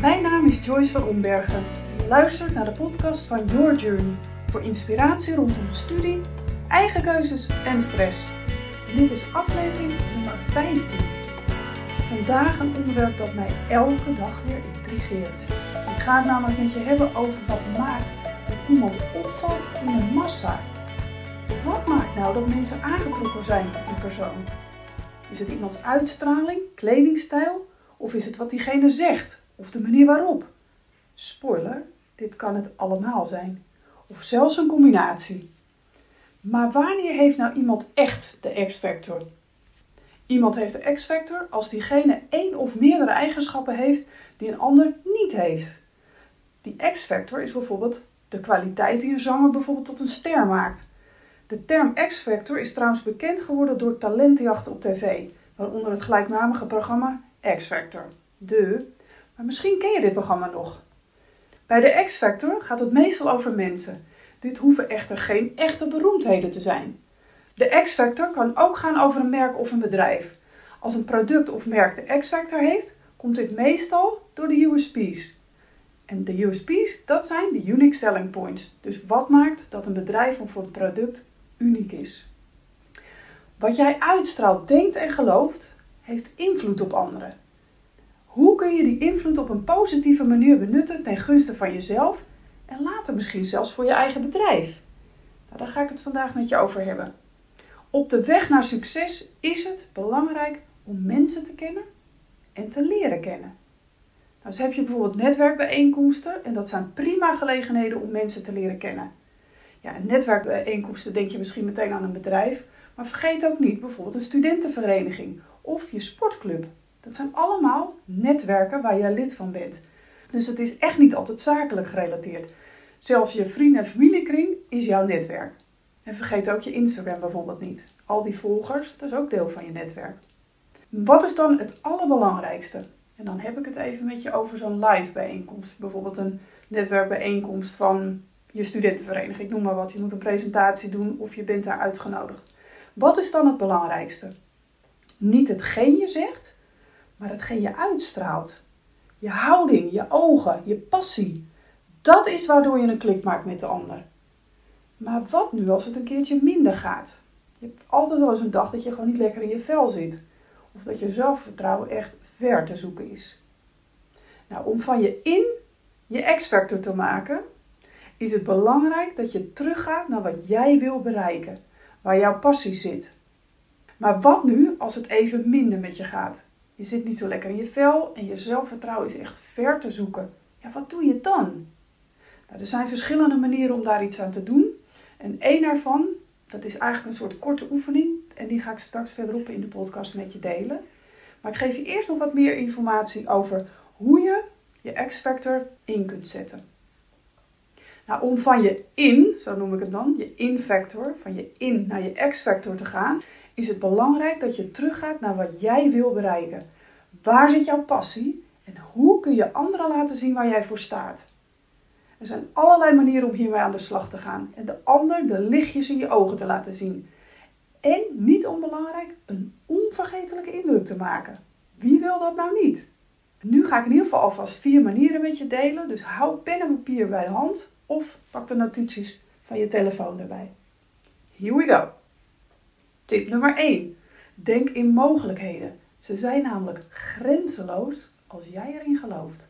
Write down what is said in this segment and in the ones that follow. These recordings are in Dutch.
Mijn naam is Joyce van Ombergen. Je luistert naar de podcast van Your Journey voor inspiratie rondom studie, eigen keuzes en stress. dit is aflevering nummer 15. Vandaag een onderwerp dat mij elke dag weer intrigeert. Ik ga het namelijk met je hebben over wat maakt dat iemand opvalt in een massa. Wat maakt nou dat mensen aangetrokken zijn tot die persoon? Is het iemands uitstraling, kledingstijl of is het wat diegene zegt of de manier waarop? Spoiler, dit kan het allemaal zijn. Of zelfs een combinatie. Maar wanneer heeft nou iemand echt de X-factor? Iemand heeft de X-factor als diegene één of meerdere eigenschappen heeft die een ander niet heeft. Die X-factor is bijvoorbeeld de kwaliteit die een zanger bijvoorbeeld tot een ster maakt. De term X-Factor is trouwens bekend geworden door talentenjachten op tv, waaronder het gelijknamige programma X-Factor. De, maar misschien ken je dit programma nog. Bij de X-Factor gaat het meestal over mensen. Dit hoeven echter geen echte beroemdheden te zijn. De X-Factor kan ook gaan over een merk of een bedrijf. Als een product of merk de X-Factor heeft, komt dit meestal door de USP's. En de USP's, dat zijn de Unique Selling Points. Dus wat maakt dat een bedrijf of een product uniek is. Wat jij uitstraalt, denkt en gelooft, heeft invloed op anderen. Hoe kun je die invloed op een positieve manier benutten ten gunste van jezelf en later misschien zelfs voor je eigen bedrijf? Nou, daar ga ik het vandaag met je over hebben. Op de weg naar succes is het belangrijk om mensen te kennen en te leren kennen. Nou, dus heb je bijvoorbeeld netwerkbijeenkomsten en dat zijn prima gelegenheden om mensen te leren kennen. Ja, netwerkbijeenkomsten denk je misschien meteen aan een bedrijf, maar vergeet ook niet bijvoorbeeld een studentenvereniging of je sportclub. Dat zijn allemaal netwerken waar jij lid van bent. Dus het is echt niet altijd zakelijk gerelateerd. Zelfs je vrienden- en familiekring is jouw netwerk. En vergeet ook je Instagram bijvoorbeeld niet. Al die volgers, dat is ook deel van je netwerk. Wat is dan het allerbelangrijkste? En dan heb ik het even met je over zo'n live bijeenkomst. Bijvoorbeeld een netwerkbijeenkomst van je studentenvereniging, ik noem maar wat. Je moet een presentatie doen of je bent daar uitgenodigd. Wat is dan het belangrijkste? Niet hetgeen je zegt, maar hetgeen je uitstraalt. Je houding, je ogen, je passie. Dat is waardoor je een klik maakt met de ander. Maar wat nu als het een keertje minder gaat? Je hebt altijd wel eens een dag dat je gewoon niet lekker in je vel zit. Of dat je zelfvertrouwen echt ver te zoeken is. Nou, om van je in je X-factor te maken, is het belangrijk dat je teruggaat naar wat jij wil bereiken, waar jouw passie zit. Maar wat nu als het even minder met je gaat? Je zit niet zo lekker in je vel en je zelfvertrouwen is echt ver te zoeken. Ja, wat doe je dan? Nou, er zijn verschillende manieren om daar iets aan te doen. En één daarvan, dat is eigenlijk een soort korte oefening. En die ga ik straks verderop in de podcast met je delen. Maar ik geef je eerst nog wat meer informatie over hoe je je X-Factor in kunt zetten. Nou, om van je in, zo noem ik het dan, je in-factor, van je in naar je X-factor te gaan, is het belangrijk dat je teruggaat naar wat jij wil bereiken. Waar zit jouw passie en hoe kun je anderen laten zien waar jij voor staat? Er zijn allerlei manieren om hiermee aan de slag te gaan en de ander de lichtjes in je ogen te laten zien. En niet onbelangrijk, een onvergetelijke indruk te maken. Wie wil dat nou niet? Nu ga ik in ieder geval alvast vier manieren met je delen, dus hou pen en papier bij de hand of pak de notities van je telefoon erbij. Here we go. Tip nummer 1. Denk in mogelijkheden. Ze zijn namelijk grenzeloos als jij erin gelooft.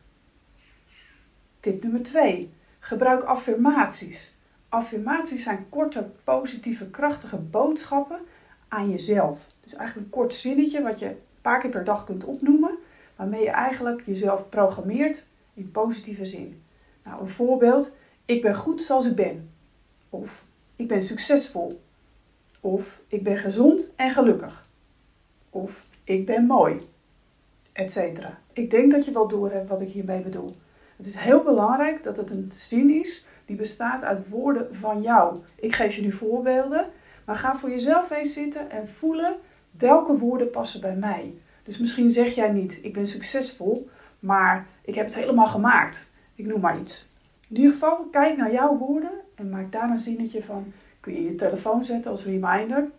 Tip nummer 2. Gebruik affirmaties. Affirmaties zijn korte, positieve, krachtige boodschappen aan jezelf. Dus eigenlijk een kort zinnetje wat je een paar keer per dag kunt opnoemen, waarmee je eigenlijk jezelf programmeert in positieve zin. Nou, een voorbeeld ik ben goed zoals ik ben. Of ik ben succesvol. Of ik ben gezond en gelukkig. Of ik ben mooi. Etcetera. Ik denk dat je wel doorhebt wat ik hiermee bedoel. Het is heel belangrijk dat het een zin is die bestaat uit woorden van jou. Ik geef je nu voorbeelden, maar ga voor jezelf eens zitten en voelen welke woorden passen bij mij. Dus misschien zeg jij niet, ik ben succesvol, maar ik heb het helemaal gemaakt. Ik noem maar iets. In ieder geval, kijk naar jouw woorden en maak daar een zinnetje van. Je je telefoon zetten als reminder.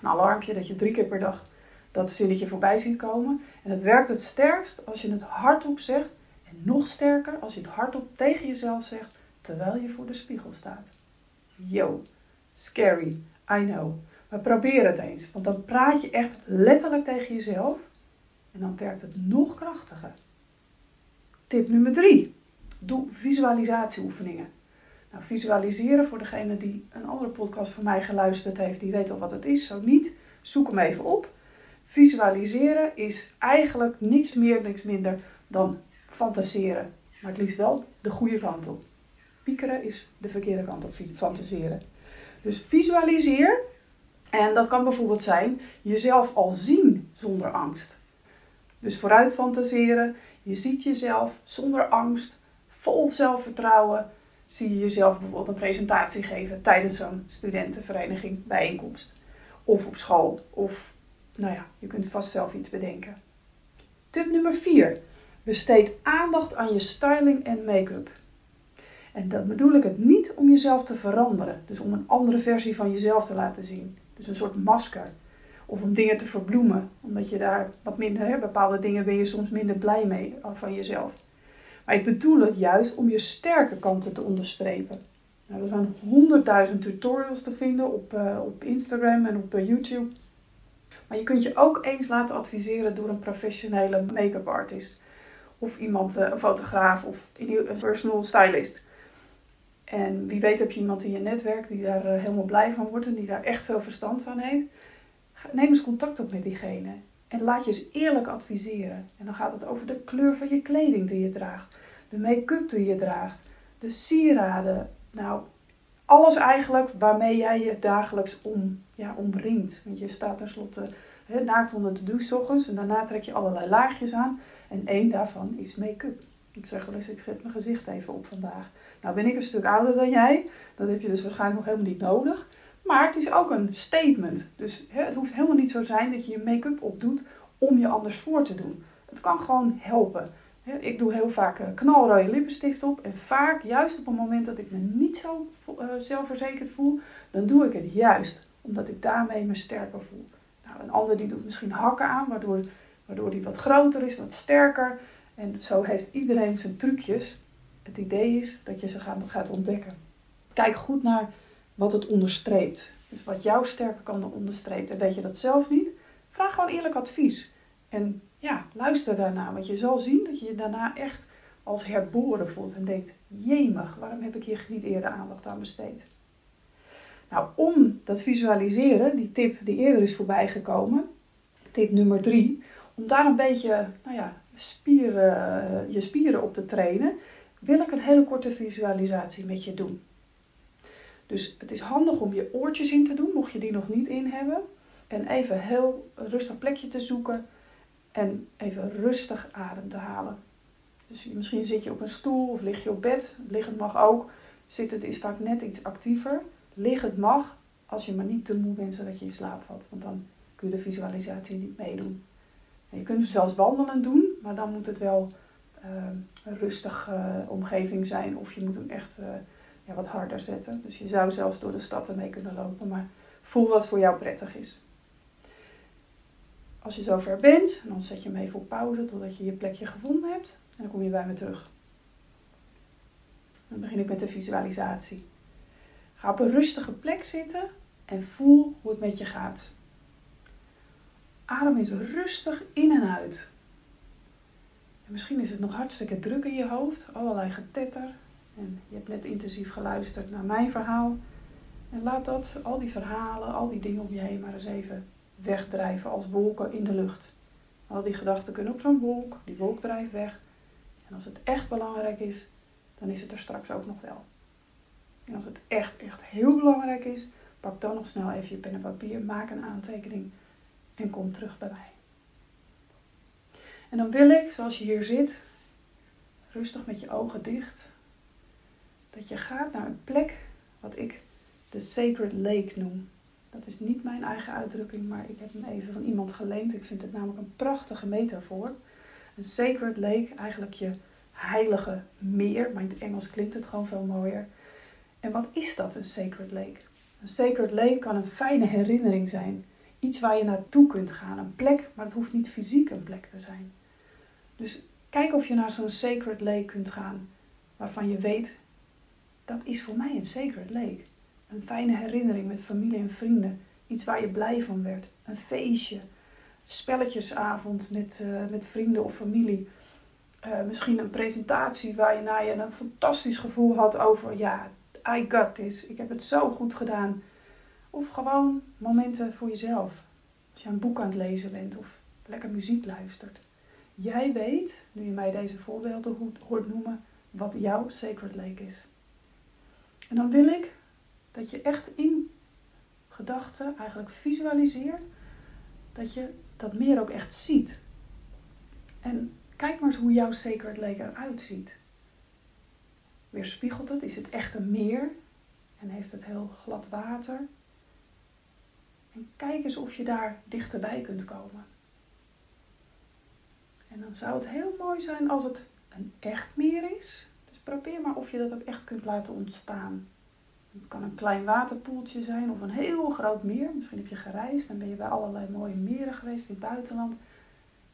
Een alarmpje dat je drie keer per dag dat zinnetje voorbij ziet komen. En het werkt het sterkst als je het hardop zegt En nog sterker als je het hardop tegen jezelf zegt terwijl je voor de spiegel staat. Yo, scary, I know. Maar probeer het eens, want dan praat je echt letterlijk tegen jezelf en dan werkt het nog krachtiger. Tip nummer 3. Doe visualisatieoefeningen. Nou, visualiseren voor degene die een andere podcast van mij geluisterd heeft, die weet al wat het is. Zo niet, zoek hem even op. Visualiseren is eigenlijk niks meer, niks minder dan fantaseren. Maar het liefst wel de goede kant op. Piekeren is de verkeerde kant op fantaseren. Dus visualiseer. En dat kan bijvoorbeeld zijn jezelf al zien zonder angst. Dus vooruit fantaseren. Je ziet jezelf zonder angst, vol zelfvertrouwen. Zie je jezelf bijvoorbeeld een presentatie geven tijdens zo'n studentenvereniging bijeenkomst. Of op school. Of, nou ja, je kunt vast zelf iets bedenken. Tip nummer 4. Besteed aandacht aan je styling en make-up. En dat bedoel ik het niet om jezelf te veranderen. Dus om een andere versie van jezelf te laten zien. Dus een soort masker. Of om dingen te verbloemen. Omdat je daar wat minder, hè, bepaalde dingen ben je soms minder blij mee van jezelf. Maar ik bedoel het juist om je sterke kanten te onderstrepen. Nou, er zijn honderdduizend tutorials te vinden op, uh, op Instagram en op uh, YouTube. Maar je kunt je ook eens laten adviseren door een professionele make-up artist. Of iemand, uh, een fotograaf of een personal stylist. En wie weet heb je iemand in je netwerk die daar helemaal blij van wordt en die daar echt veel verstand van heeft. Neem eens contact op met diegene. En laat je eens eerlijk adviseren. En dan gaat het over de kleur van je kleding die je draagt. De make-up die je draagt. De sieraden. Nou, alles eigenlijk waarmee jij je dagelijks om, ja, omringt. Want je staat tenslotte he, naakt onder de douche ochtends. En daarna trek je allerlei laagjes aan. En één daarvan is make-up. Ik zeg wel eens, ik zet mijn gezicht even op vandaag. Nou ben ik een stuk ouder dan jij. Dat heb je dus waarschijnlijk nog helemaal niet nodig. Maar het is ook een statement. Dus het hoeft helemaal niet zo zijn dat je je make-up opdoet om je anders voor te doen. Het kan gewoon helpen. Ik doe heel vaak knalrode lippenstift op. En vaak, juist op het moment dat ik me niet zo uh, zelfverzekerd voel, dan doe ik het juist. Omdat ik daarmee me sterker voel. Nou, een ander die doet misschien hakken aan, waardoor, waardoor die wat groter is, wat sterker. En zo heeft iedereen zijn trucjes. Het idee is dat je ze gaat ontdekken. Kijk goed naar wat het onderstreept. Dus wat jouw sterke kanten onderstreept. En weet je dat zelf niet? Vraag gewoon eerlijk advies. En ja, luister daarna. Want je zal zien dat je je daarna echt als herboren voelt. En denkt, jemig, waarom heb ik hier niet eerder aandacht aan besteed? Nou, om dat visualiseren, die tip die eerder is voorbijgekomen, tip nummer drie, om daar een beetje, nou ja, spieren, je spieren op te trainen, wil ik een hele korte visualisatie met je doen. Dus het is handig om je oortjes in te doen, mocht je die nog niet in hebben. En even heel rustig plekje te zoeken en even rustig adem te halen. Dus misschien zit je op een stoel of lig je op bed. Liggend mag ook. Zittend is vaak net iets actiever. Liggend mag als je maar niet te moe bent zodat je in slaap valt. Want dan kun je de visualisatie niet meedoen. En je kunt zelfs wandelen doen, maar dan moet het wel uh, een rustige uh, omgeving zijn. Of je moet hem echt uh, wat harder zetten. Dus je zou zelfs door de stad ermee kunnen lopen. Maar voel wat voor jou prettig is. Als je zover bent, dan zet je hem even op pauze totdat je je plekje gevonden hebt. En dan kom je bij me terug. Dan begin ik met de visualisatie. Ga op een rustige plek zitten en voel hoe het met je gaat. Adem eens rustig in en uit. En misschien is het nog hartstikke druk in je hoofd, allerlei getetter. En je hebt net intensief geluisterd naar mijn verhaal. En laat dat, al die verhalen, al die dingen om je heen maar eens even wegdrijven als wolken in de lucht. Al die gedachten kunnen op zo'n wolk, die wolk drijft weg. En als het echt belangrijk is, dan is het er straks ook nog wel. En als het echt, echt heel belangrijk is, pak dan nog snel even je pen en papier, maak een aantekening en kom terug bij mij. En dan wil ik, zoals je hier zit, rustig met je ogen dicht, dat je gaat naar een plek wat ik de Sacred Lake noem. Dat is niet mijn eigen uitdrukking, maar ik heb hem even van iemand geleend. Ik vind het namelijk een prachtige metafoor. Een sacred lake, eigenlijk je heilige meer, maar in het Engels klinkt het gewoon veel mooier. En wat is dat, een sacred lake? Een sacred lake kan een fijne herinnering zijn. Iets waar je naartoe kunt gaan, een plek, maar het hoeft niet fysiek een plek te zijn. Dus Kijk of je naar zo'n sacred lake kunt gaan, waarvan je weet, dat is voor mij een sacred lake. Een fijne herinnering met familie en vrienden, iets waar je blij van werd, een feestje, spelletjesavond met, uh, met vrienden of familie. Uh, misschien een presentatie waar je na je een fantastisch gevoel had over, ja, I got this, ik heb het zo goed gedaan. Of gewoon momenten voor jezelf. Als je een boek aan het lezen bent of lekker muziek luistert. Jij weet, nu je mij deze voorbeelden hoort noemen, wat jouw sacred lake is. En dan wil ik dat je echt in gedachten eigenlijk visualiseert dat je dat meer ook echt ziet. En kijk maar eens hoe jouw sacred lake eruit ziet. Weerspiegelt het? Is het echt een meer? En heeft het heel glad water? En kijk eens of je daar dichterbij kunt komen. En dan zou het heel mooi zijn als het een echt meer is. Probeer maar of je dat ook echt kunt laten ontstaan. Het kan een klein waterpoeltje zijn of een heel groot meer. Misschien heb je gereisd en ben je bij allerlei mooie meren geweest in het buitenland.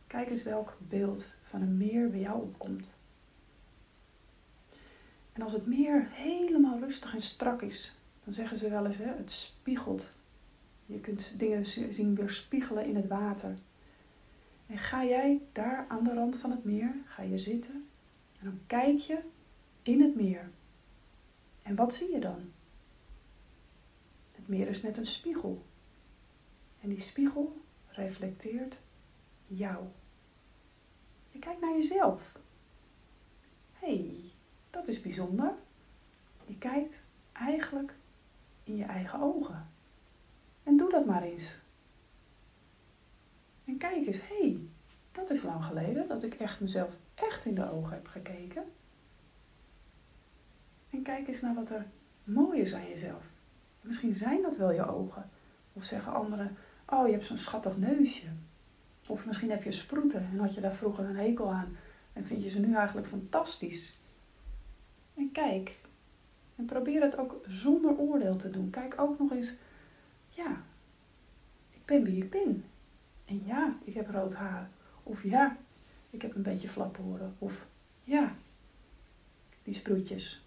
Kijk eens welk beeld van een meer bij jou opkomt. En als het meer helemaal rustig en strak is, dan zeggen ze wel eens, hè, het spiegelt. Je kunt dingen zien weerspiegelen in het water. En ga jij daar aan de rand van het meer, ga je zitten en dan kijk je in het meer. En wat zie je dan? Het meer is net een spiegel. En die spiegel reflecteert jou. Je kijkt naar jezelf. Hé, hey, dat is bijzonder. Je kijkt eigenlijk in je eigen ogen. En doe dat maar eens. En kijk eens, hé, hey, dat is lang geleden dat ik echt mezelf echt in de ogen heb gekeken. En kijk eens naar wat er mooi is aan jezelf. Misschien zijn dat wel je ogen. Of zeggen anderen, oh je hebt zo'n schattig neusje. Of misschien heb je sproeten en had je daar vroeger een hekel aan. En vind je ze nu eigenlijk fantastisch. En kijk. En probeer het ook zonder oordeel te doen. Kijk ook nog eens, ja, ik ben wie ik ben. En ja, ik heb rood haar. Of ja, ik heb een beetje flaphoren. Of ja, die sproetjes.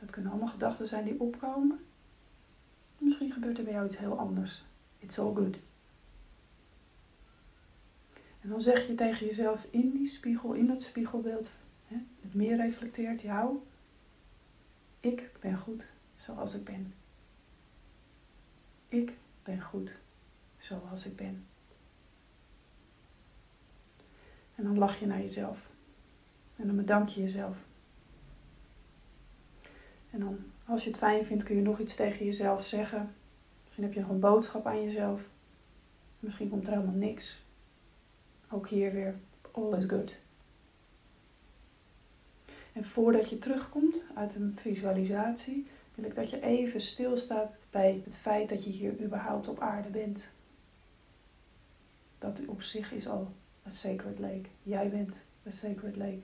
Dat kunnen allemaal gedachten zijn die opkomen. Misschien gebeurt er bij jou iets heel anders. It's all good. En dan zeg je tegen jezelf in die spiegel, in dat spiegelbeeld, hè, het meer reflecteert jou. Ik ben goed zoals ik ben. Ik ben goed zoals ik ben. En dan lach je naar jezelf. En dan bedank je jezelf. En dan, als je het fijn vindt, kun je nog iets tegen jezelf zeggen. Misschien heb je nog een boodschap aan jezelf. Misschien komt er helemaal niks. Ook hier weer, all is good. En voordat je terugkomt uit een visualisatie, wil ik dat je even stilstaat bij het feit dat je hier überhaupt op aarde bent. Dat op zich is al een sacred lake. Jij bent een sacred lake.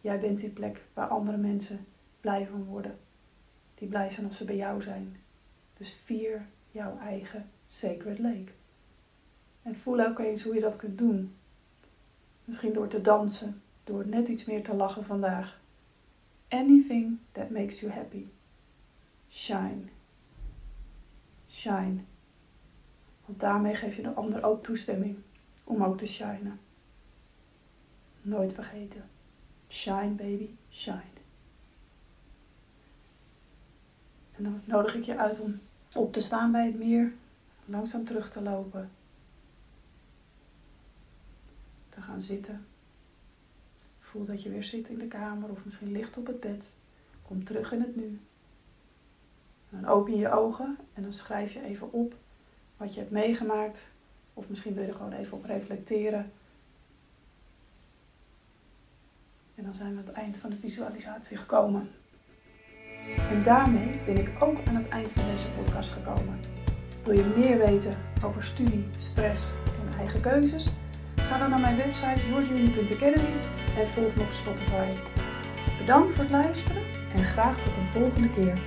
Jij bent die plek waar andere mensen blij van worden. Die blij zijn als ze bij jou zijn. Dus vier jouw eigen sacred lake. En voel ook eens hoe je dat kunt doen. Misschien door te dansen, door net iets meer te lachen vandaag. Anything that makes you happy. Shine. Shine. Want daarmee geef je de ander ook toestemming om ook te shinen. Nooit vergeten. Shine baby, shine. En dan nodig ik je uit om op te staan bij het meer, langzaam terug te lopen. Te gaan zitten. Voel dat je weer zit in de kamer of misschien ligt op het bed. Kom terug in het nu. Dan open je je ogen en dan schrijf je even op wat je hebt meegemaakt. Of misschien wil je er gewoon even op reflecteren. En dan zijn we aan het eind van de visualisatie gekomen. En daarmee ben ik ook aan het eind van deze podcast gekomen. Wil je meer weten over studie, stress en eigen keuzes? Ga dan naar mijn website yourjourney.academy en volg me op Spotify. Bedankt voor het luisteren en graag tot een volgende keer.